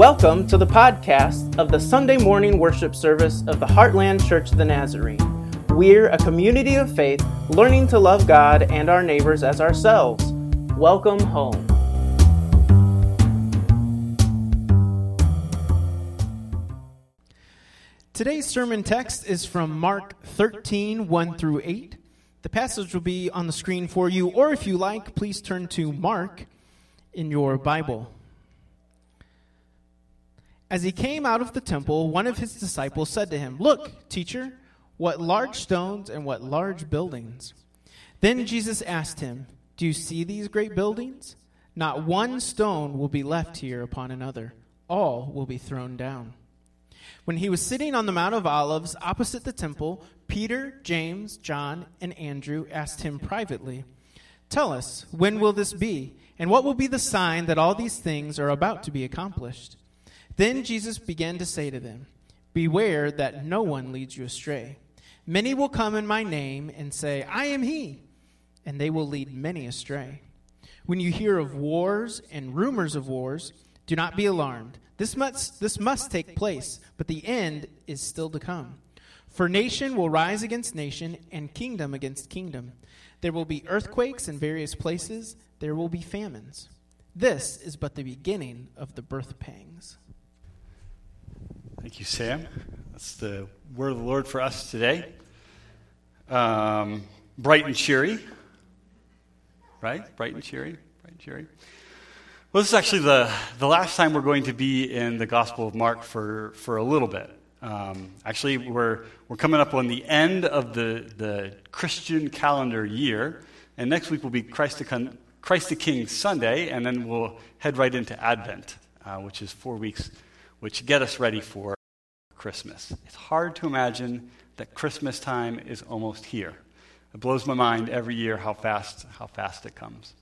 Welcome to the podcast of the Sunday morning worship service of the Heartland Church of the Nazarene. We're a community of faith learning to love God and our neighbors as ourselves. Welcome home. Today's sermon text is from Mark 13, 1 through 8. The passage will be on the screen for you, or if you like, please turn to Mark in your Bible. As he came out of the temple, one of his disciples said to him, Look, teacher, what large stones and what large buildings. Then Jesus asked him, Do you see these great buildings? Not one stone will be left here upon another, all will be thrown down. When he was sitting on the Mount of Olives opposite the temple, Peter, James, John, and Andrew asked him privately, Tell us, when will this be? And what will be the sign that all these things are about to be accomplished? Then Jesus began to say to them, Beware that no one leads you astray. Many will come in my name and say, I am he, and they will lead many astray. When you hear of wars and rumors of wars, do not be alarmed. This must, this must take place, but the end is still to come. For nation will rise against nation, and kingdom against kingdom. There will be earthquakes in various places, there will be famines. This is but the beginning of the birth pangs. Thank you, Sam. That's the word of the Lord for us today. Um, bright and cheery, right? Bright and cheery, bright and cheery. Well, this is actually the, the last time we're going to be in the Gospel of Mark for, for a little bit. Um, actually, we're, we're coming up on the end of the, the Christian calendar year, and next week will be Christ the, Christ the King Sunday, and then we'll head right into Advent, uh, which is four weeks which get us ready for Christmas. It's hard to imagine that Christmas time is almost here. It blows my mind every year how fast, how fast it comes.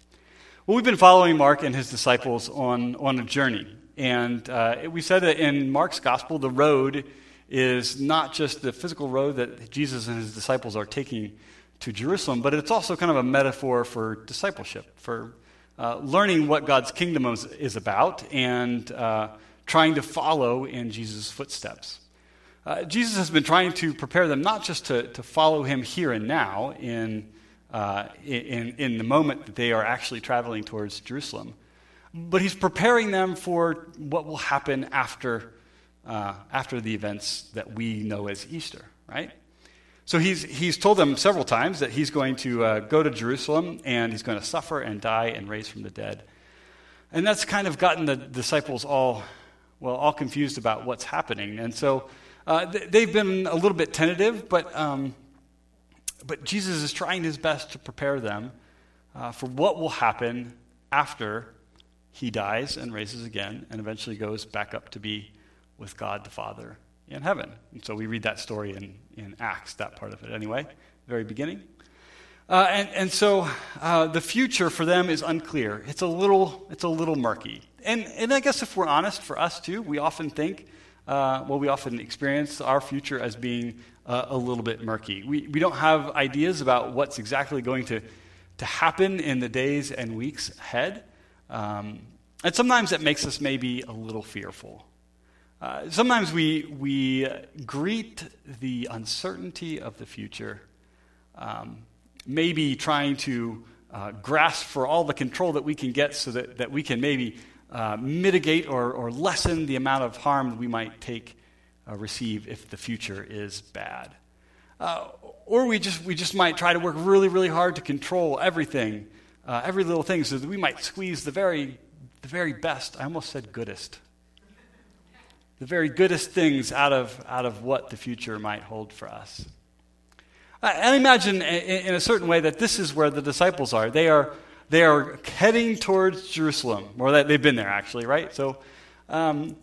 Well, we've been following Mark and his disciples on, on a journey. And uh, we said that in Mark's gospel, the road is not just the physical road that Jesus and his disciples are taking to Jerusalem, but it's also kind of a metaphor for discipleship, for uh, learning what God's kingdom is, is about and uh, trying to follow in Jesus' footsteps. Uh, Jesus has been trying to prepare them not just to, to follow him here and now in, uh, in, in the moment that they are actually traveling towards Jerusalem, but he's preparing them for what will happen after, uh, after the events that we know as Easter, right? So he's, he's told them several times that he's going to uh, go to Jerusalem and he's going to suffer and die and raise from the dead. And that's kind of gotten the disciples all well, all confused about what's happening. And so uh, they've been a little bit tentative, but, um, but Jesus is trying his best to prepare them uh, for what will happen after he dies and raises again and eventually goes back up to be with God the Father in heaven. And so we read that story in, in Acts, that part of it anyway, very beginning. Uh, and, and so uh, the future for them is unclear. It's a little, it's a little murky. And, and I guess if we're honest, for us too, we often think, uh, well, we often experience our future as being uh, a little bit murky. We, we don't have ideas about what's exactly going to, to happen in the days and weeks ahead. Um, and sometimes that makes us maybe a little fearful. Uh, sometimes we, we greet the uncertainty of the future um, maybe trying to uh, grasp for all the control that we can get so that, that we can maybe uh, mitigate or, or lessen the amount of harm we might take, uh, receive if the future is bad. Uh, or we just, we just might try to work really, really hard to control everything, uh, every little thing, so that we might squeeze the very, the very best, I almost said goodest, the very goodest things out of, out of what the future might hold for us. And imagine in a certain way that this is where the disciples are. They are, they are heading towards Jerusalem, or that they've been there actually, right? So, um,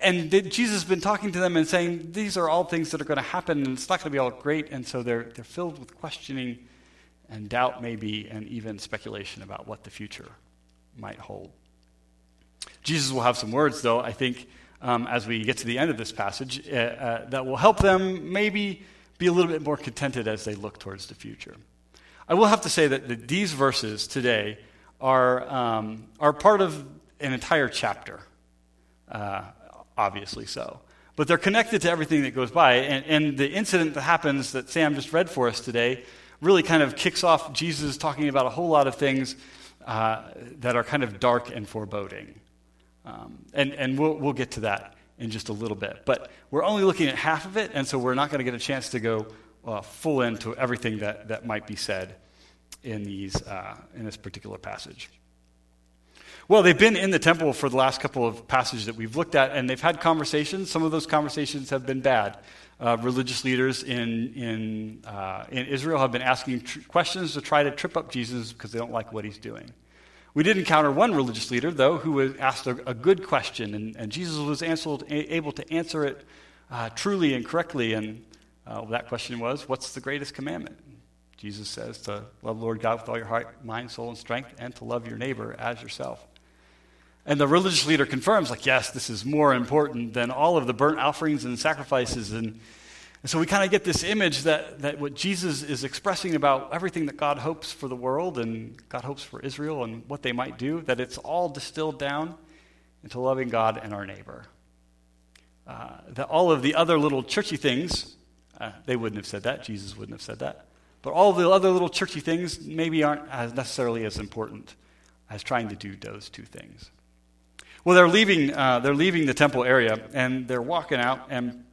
and Jesus has been talking to them and saying, These are all things that are going to happen, and it's not going to be all great. And so they're, they're filled with questioning and doubt, maybe, and even speculation about what the future might hold. Jesus will have some words, though, I think, um, as we get to the end of this passage, uh, uh, that will help them maybe be a little bit more contented as they look towards the future. I will have to say that, that these verses today are, um, are part of an entire chapter. uh, obviously so. But they're connected to everything that goes by. And, and the incident that happens that Sam just read for us today really kind of kicks off Jesus talking about a whole lot of things uh, that are kind of dark and foreboding. Um, and and we'll, we'll get to that in just a little bit. But we're only looking at half of it, and so we're not going to get a chance to go uh, full into everything that, that might be said in, these, uh, in this particular passage. Well, they've been in the temple for the last couple of passages that we've looked at, and they've had conversations. Some of those conversations have been bad. Uh, religious leaders in, in, uh, in Israel have been asking tr- questions to try to trip up Jesus because they don't like what he's doing. We did encounter one religious leader, though, who was asked a, a good question, and, and, Jesus was answered, able to answer it uh, truly and correctly. And uh, that question was, What's the greatest commandment? Jesus says to love Lord God with all your heart, mind, soul, and strength, and to love your neighbor as yourself. And the religious leader confirms, like, yes, this is more important than all of the burnt offerings and sacrifices. And, and so we kind of get this image that, that what Jesus is expressing about everything that God hopes for the world and God hopes for Israel and what they might do, that it's all distilled down into loving God and our neighbor. Uh, that all of the other little churchy things, uh, they wouldn't have said that. Jesus wouldn't have said that. But all the other little churchy things maybe aren't as necessarily as important as trying to do those two things. Well, they're leaving, uh, they're leaving the temple area and they're walking out. And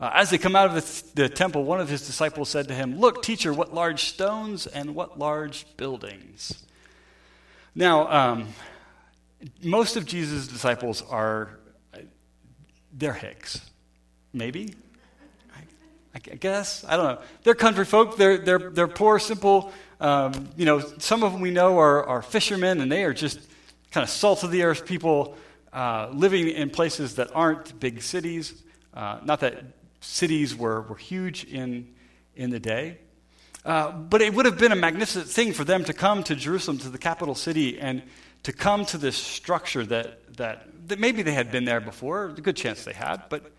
uh, as they come out of the, the temple, one of his disciples said to him, Look, teacher, what large stones and what large buildings. Now, um, most of Jesus' disciples are, they're Hicks. Maybe? I, I guess. I don't know. They're country folk. They're, they're, they're poor, simple. Um, you know, some of them we know are, are fishermen, and they are just kind of salt of the earth people uh, living in places that aren't big cities. Uh, not that cities were, were huge in, in the day. Uh, but it would have been a magnificent thing for them to come to Jerusalem, to the capital city, and to come to this structure that, that, that maybe they had been there before. A good chance they had. But,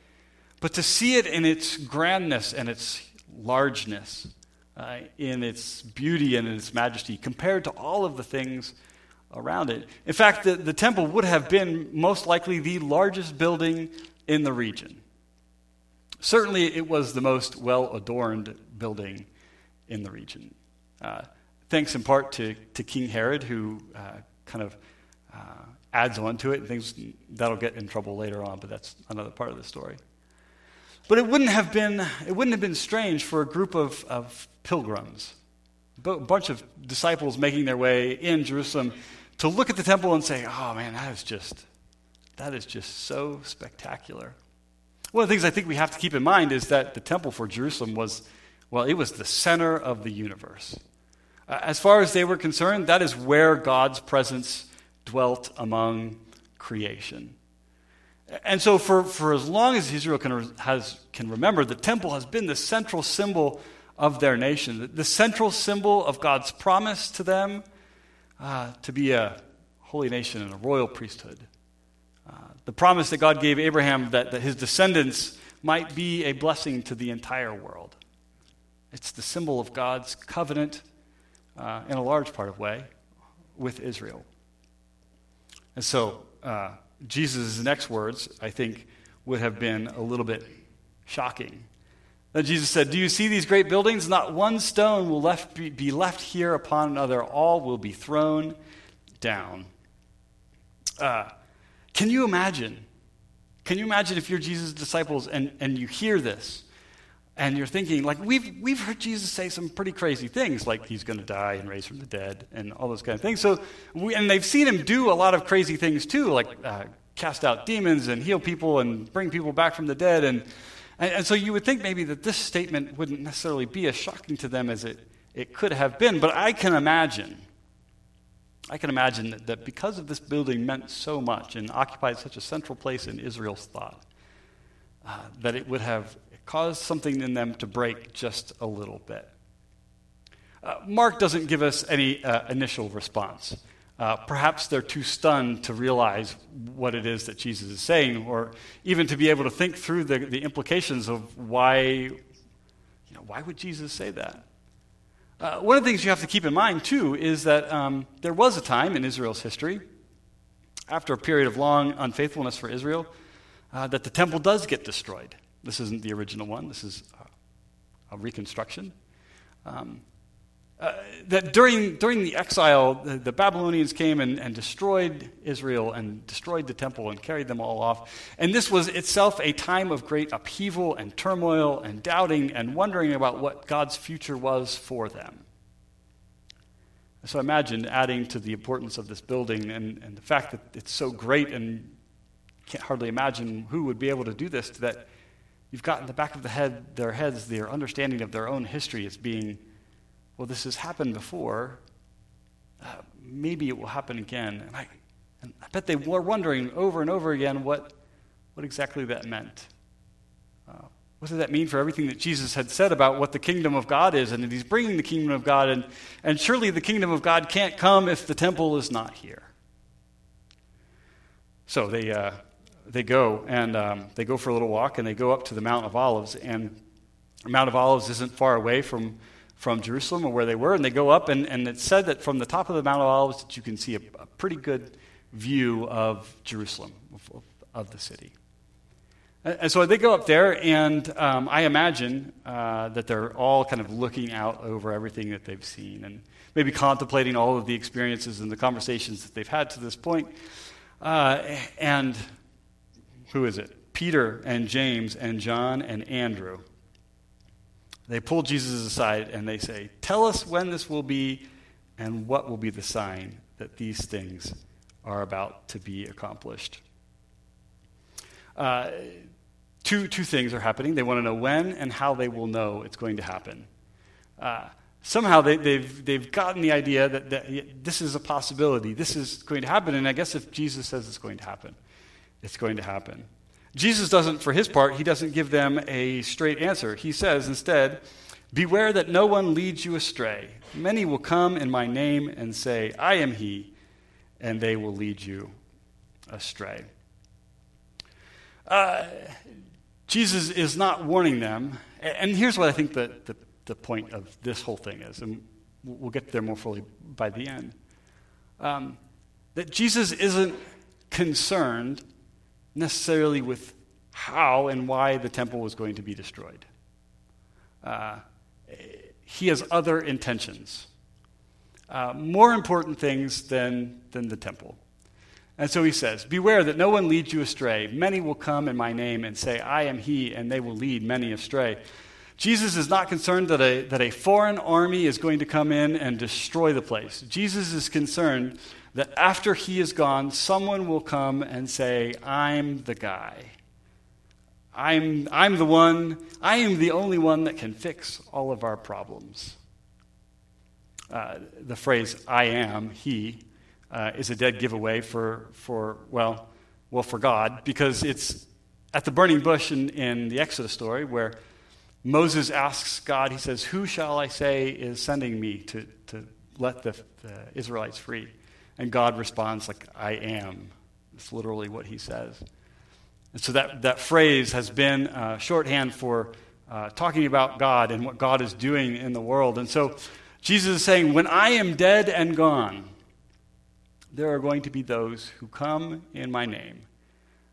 but to see it in its grandness and its largeness, uh, in its beauty and in its majesty, compared to all of the things around it. In fact, the, the temple would have been most likely the largest building in the region. Certainly, it was the most well adorned building in the region. Uh, thanks in part to, to King Herod, who uh, kind of uh, adds on to it and things that'll get in trouble later on, but that's another part of the story. But it wouldn't have been, it wouldn't have been strange for a group of, of pilgrims, a bunch of disciples making their way in Jerusalem to look at the temple and say, oh man, that is just, that is just so spectacular. One of the things I think we have to keep in mind is that the temple for Jerusalem was, well, it was the center of the universe. As far as they were concerned, that is where God's presence dwelt among creation. And so, for, for as long as Israel can, has, can remember, the temple has been the central symbol of their nation, the central symbol of God's promise to them uh, to be a holy nation and a royal priesthood. The promise that God gave Abraham that, that his descendants might be a blessing to the entire world. It's the symbol of God's covenant, uh, in a large part of way, with Israel. And so, uh, Jesus' next words, I think, would have been a little bit shocking then Jesus said, Do you see these great buildings? Not one stone will left be, be left here upon another, all will be thrown down. Uh, can you imagine? Can you imagine if you're Jesus' disciples and, and you hear this and you're thinking, like, we've, we've heard Jesus say some pretty crazy things, like he's going to die and raise from the dead and all those kind of things. So, we, and they've seen him do a lot of crazy things too, like uh, cast out demons and heal people and bring people back from the dead and and, and, so you would think maybe that this statement wouldn't necessarily be as shocking to them as it, it could have been. But I can imagine, I can imagine that, that because of this building meant so much and occupied such a central place in Israel's thought, uh, that it would have caused something in them to break just a little bit. Uh, Mark doesn't give us any uh, initial response. Uh, perhaps they're too stunned to realize what it is that Jesus is saying, or even to be able to think through the, the implications of why, you know, why would Jesus say that? Uh, one of the things you have to keep in mind, too, is that um, there was a time in Israel's history after a period of long unfaithfulness for Israel, uh, that the temple does get destroyed. This isn't the original one, this is a reconstruction. Um, uh, that during, during the exile, the, the Babylonians came and, and, destroyed Israel and destroyed the temple and carried them all off. And this was itself a time of great upheaval and turmoil and doubting and wondering about what God's future was for them. So imagine adding to the importance of this building and, and the fact that it's so great and can't hardly imagine who would be able to do this, that you've got in the back of the head, their heads their understanding of their own history as being well, this has happened before. Uh, maybe it will happen again. And I, and I, bet they were wondering over and over again what, what exactly that meant. Uh, what does that mean for everything that Jesus had said about what the kingdom of God is and that he's bringing the kingdom of God? And, and surely the kingdom of God can't come if the temple is not here. So they, uh, they go and um, they go for a little walk and they go up to the Mount of Olives. And Mount of Olives isn't far away from from Jerusalem or where they were, and they go up, and, and it said that from the top of the Mount of Olives that you can see a, a pretty good view of Jerusalem, of, of the city. And so they go up there, and um, I imagine uh, that they're all kind of looking out over everything that they've seen and maybe contemplating all of the experiences and the conversations that they've had to this point. Uh, and who is it? Peter and James and John and Andrew they pull Jesus aside and they say, Tell us when this will be and what will be the sign that these things are about to be accomplished. Uh, two, two things are happening. They want to know when and how they will know it's going to happen. Uh, somehow they, have they've, they've gotten the idea that, that this is a possibility. This is going to happen. And I guess if Jesus says it's going to happen, it's going to happen. Jesus doesn't, for his part, he doesn't give them a straight answer. He says instead, Beware that no one leads you astray. Many will come in my name and say, I am he, and they will lead you astray. Uh, Jesus is not warning them. And here's what I think the, the, the, point of this whole thing is, and we'll get there more fully by the end. Um, that Jesus isn't concerned necessarily with how and why the temple was going to be destroyed. Uh, he has other intentions, uh, more important things than, than the temple. And so he says, Beware that no one leads you astray. Many will come in my name and say, I am he, and they will lead many astray. Jesus is not concerned that a, that a foreign army is going to come in and destroy the place. Jesus is concerned that after he is gone, someone will come and say, I'm the guy. I'm, I'm the one, I am the only one that can fix all of our problems. Uh, the phrase, I am, he, uh, is a dead giveaway for, for, well, well, for God, because it's at the burning bush in, in the Exodus story where Moses asks God, he says, Who shall I say is sending me to, to let the, the Israelites free? And God responds, like, I am. It's literally what he says. And so that, that phrase has been uh, shorthand for uh, talking about God and what God is doing in the world. And so Jesus is saying, When I am dead and gone, there are going to be those who come in my name.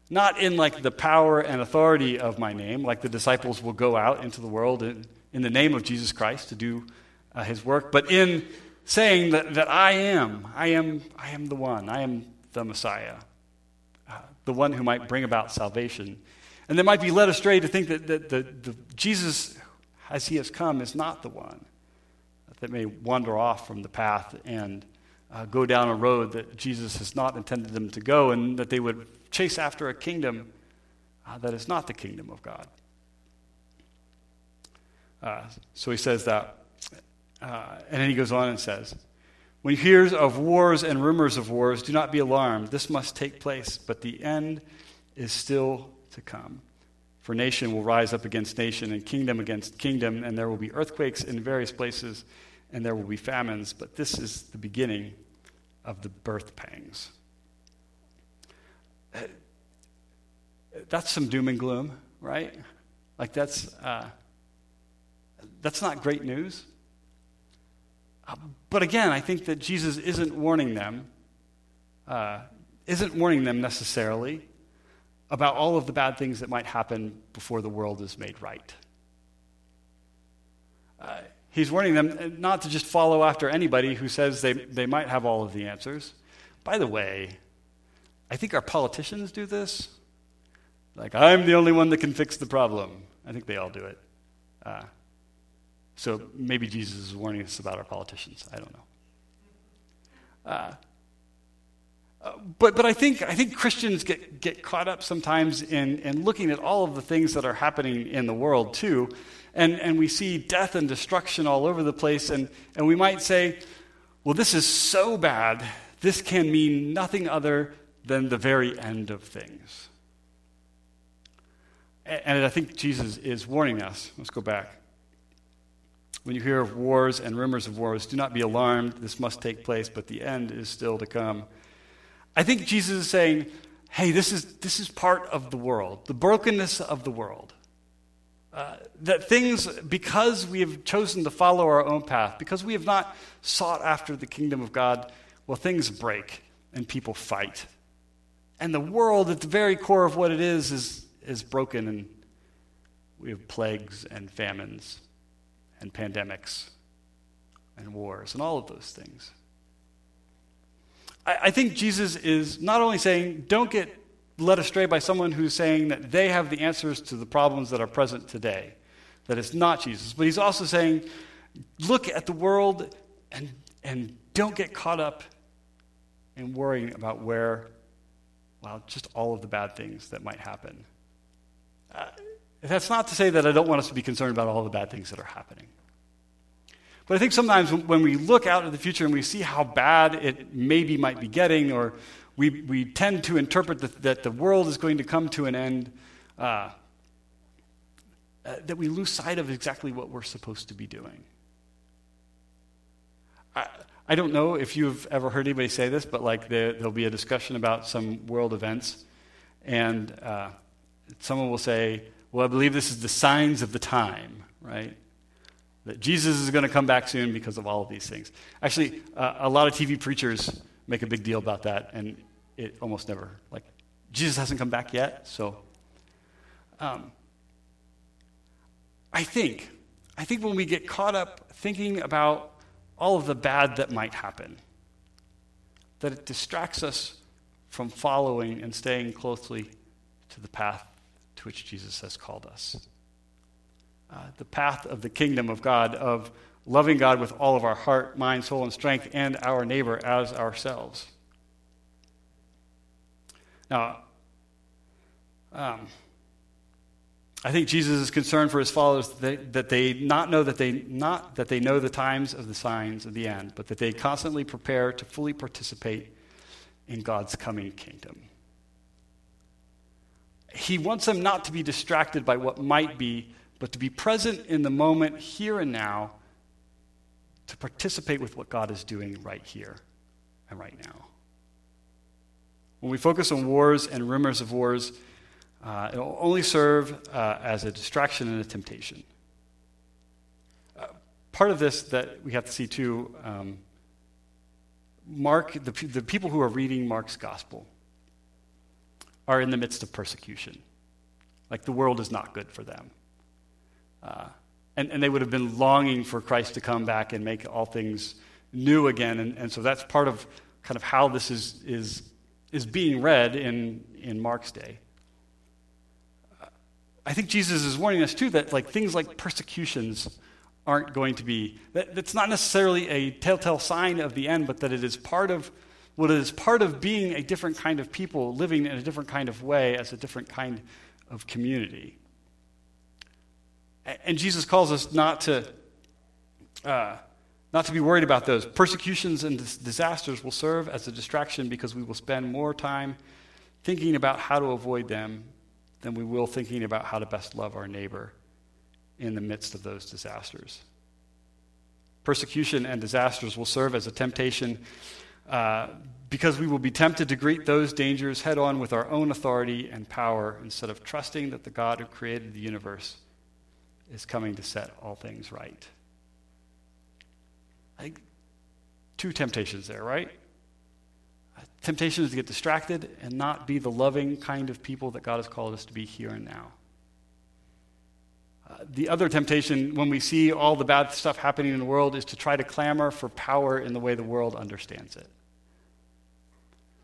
Not in like the power and authority of my name, like the disciples will go out into the world in, in the name of Jesus Christ to do uh, his work, but in saying that, that I am, I am, I am the one, I am the Messiah, uh, the one who might bring about salvation. And they might be led astray to think that, that the, the Jesus, as he has come, is not the one. That may wander off from the path and uh, go down a road that Jesus has not intended them to go, and that they would chase after a kingdom uh, that is not the kingdom of God. Uh, so he says that uh, and then he goes on and says, When you hear of wars and rumors of wars, do not be alarmed. This must take place, but the end is still to come. For nation will rise up against nation, and kingdom against kingdom, and there will be earthquakes in various places, and there will be famines. But this is the beginning of the birth pangs. That's some doom and gloom, right? Like that's uh, that's not great news. But again, I think that Jesus isn't warning them uh, isn't warning them necessarily about all of the bad things that might happen before the world is made right. Uh, he's warning them not to just follow after anybody who says they, they might have all of the answers. By the way, I think our politicians do this. Like, I'm the only one that can fix the problem. I think they all do it. Uh, so maybe Jesus is warning us about our politicians. I don't know. Uh, uh, but, but I think, I think Christians get, get caught up sometimes in, in looking at all of the things that are happening in the world, too. And, and we see death and destruction all over the place. And, and we might say, well, this is so bad, this can mean nothing other than the very end of things. And I think Jesus is warning us. Let's go back. When you hear of wars and rumors of wars, do not be alarmed. This must take place, but the end is still to come. I think Jesus is saying, hey, this is, this is part of the world, the brokenness of the world. Uh, that things, because we have chosen to follow our own path, because we have not sought after the kingdom of God, well, things break and people fight. And the world, at the very core of what it is, is, is broken, and we have plagues and famines and pandemics and wars and all of those things. I, I think Jesus is not only saying, don't get led astray by someone who's saying that they have the answers to the problems that are present today, that it's not Jesus, but he's also saying, look at the world and, and don't get caught up in worrying about where, well, just all of the bad things that might happen. Uh, that's not to say that I don't want us to be concerned about all the bad things that are happening. But I think sometimes when we look out at the future and we see how bad it maybe might be getting, or we, we tend to interpret the, that the world is going to come to an end, uh, uh, that we lose sight of exactly what we're supposed to be doing. I, I don't know if you've ever heard anybody say this, but like there, will be a discussion about some world events, and uh, someone will say, Well, I believe this is the signs of the time, right? That Jesus is going to come back soon because of all of these things. Actually, uh, a lot of TV preachers make a big deal about that, and it almost never, like, Jesus hasn't come back yet, so. Um, I think, I think when we get caught up thinking about all of the bad that might happen, that it distracts us from following and staying closely to the path to which Jesus has called us uh, the path of the kingdom of God, of loving God with all of our heart, mind, soul, and strength, and our neighbor as ourselves. Now, um, I think Jesus is concerned for his followers that they, that they not know that they not that they know the times of the signs of the end, but that they constantly prepare to fully participate in God's coming kingdom. He wants them not to be distracted by what might be but to be present in the moment here and now to participate with what God is doing right here and right now. When we focus on wars and rumors of wars, uh, it will only serve uh, as a distraction and a temptation. Uh, part of this that we have to see too, um, Mark, the, the people who are reading Mark's gospel are in the midst of persecution. Like the world is not good for them. Uh, and, and they would have been longing for Christ to come back and make all things new again. And, and so that's part of kind of how this is, is, is being read in, in Mark's day. I think Jesus is warning us too that like things like persecutions aren't going to be that, that's not necessarily a telltale sign of the end, but that it is part of what is part of being a different kind of people living in a different kind of way as a different kind of community. And Jesus calls us not to, uh, not to be worried about those. Persecutions and dis- disasters will serve as a distraction because we will spend more time thinking about how to avoid them than we will thinking about how to best love our neighbor in the midst of those disasters. Persecution and disasters will serve as a temptation uh, because we will be tempted to greet those dangers head on with our own authority and power instead of trusting that the God who created the universe is coming to set all things right. I think two temptations there, right? temptation is to get distracted and not be the loving kind of people that God has called us to be here and now. Uh, the other temptation, when we see all the bad stuff happening in the world, is to try to clamor for power in the way the world understands it.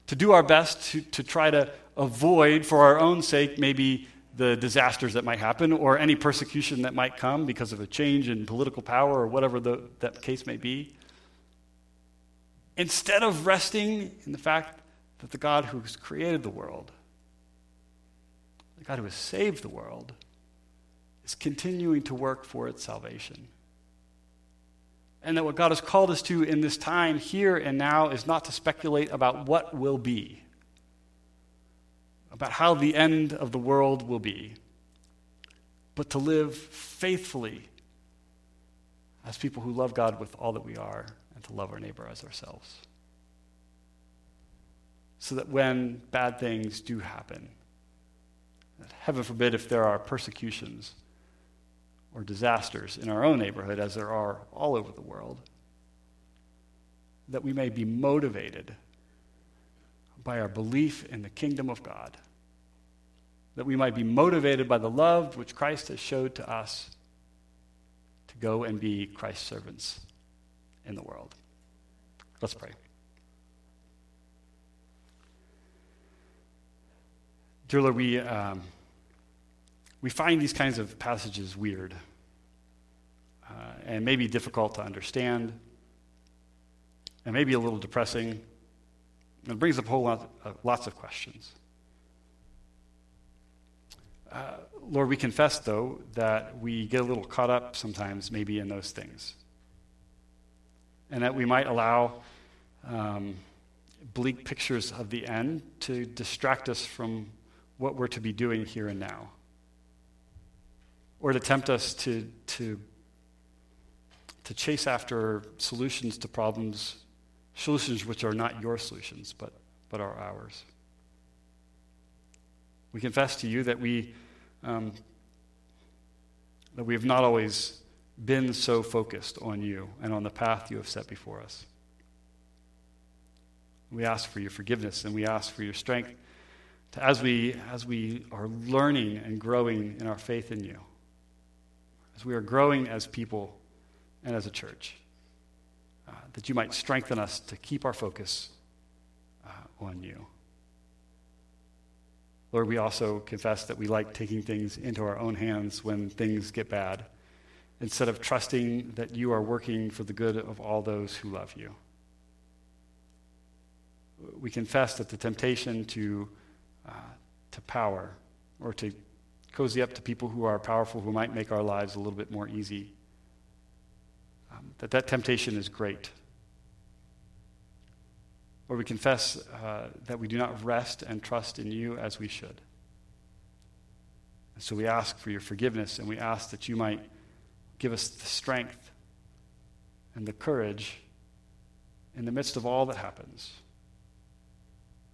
To do our best to, to try to avoid, for our own sake, maybe the disasters that might happen or any persecution that might come because of a change in political power or whatever the, that case may be. Instead of resting in the fact that the God who has created the world, the God who has saved the world, is continuing to work for its salvation. And that what God has called us to in this time, here and now, is not to speculate about what will be about how the end of the world will be, but to live faithfully as people who love God with all that we are and to love our neighbor as ourselves. So that when bad things do happen, heaven forbid if there are persecutions or disasters in our own neighborhood, as there are all over the world, that we may be motivated by our belief in the kingdom of God, that we might be motivated by the love which Christ has showed to us to go and be Christ's servants in the world. Let's pray. Dear Lord, we, um, we find these kinds of passages weird uh, and maybe difficult to understand and maybe a little depressing. It brings up a whole lot, uh, lots of questions. Uh, Lord, we confess, though, that we get a little caught up sometimes, maybe in those things. And that we might allow um, bleak pictures of the end to distract us from what we're to be doing here and now. Or to tempt us to, to, to chase after solutions to problems solutions which are not your solutions, but, but are ours. We confess to you that we, um, that we have not always been so focused on you and on the path you have set before us. We ask for your forgiveness and we ask for your strength to, as, we, as we are learning and growing in our faith in you, as we are growing as people and as a church that you might strengthen us to keep our focus uh, on you. Lord, we also confess that we like taking things into our own hands when things get bad, instead of trusting that you are working for the good of all those who love you. We confess that the temptation to, uh, to power or to cozy up to people who are powerful, who might make our lives a little bit more easy, um, that that temptation is great. Or we confess uh, that we do not rest and trust in you as we should. And so we ask for your forgiveness and we ask that you might give us the strength and the courage in the midst of all that happens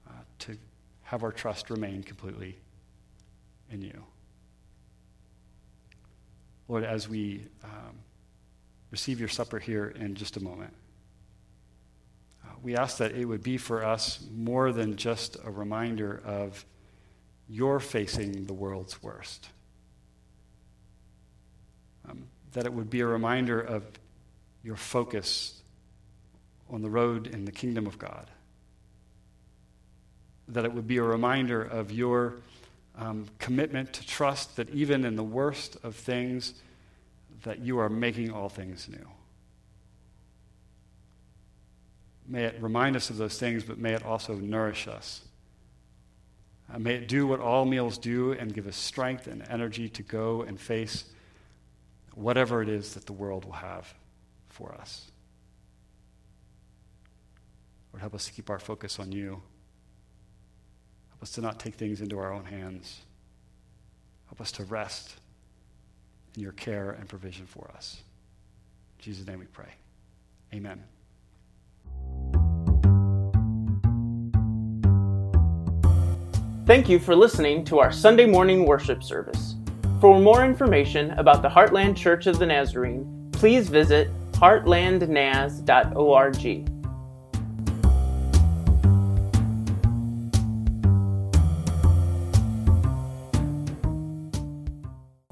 uh, to have our trust remain completely in you. Lord, as we um, receive your supper here in just a moment. We ask that it would be for us more than just a reminder of your facing the world's worst. Um, that it would be a reminder of your focus on the road in the kingdom of God. That it would be a reminder of your um, commitment to trust that even in the worst of things, that you are making all things new. May it remind us of those things, but may it also nourish us. Uh, may it do what all meals do and give us strength and energy to go and face whatever it is that the world will have for us. Lord, help us to keep our focus on you. Help us to not take things into our own hands. Help us to rest in your care and provision for us. In Jesus' name we pray. Amen. Thank you for listening to our Sunday morning worship service. For more information about the Heartland Church of the Nazarene, please visit heartlandnaz.org.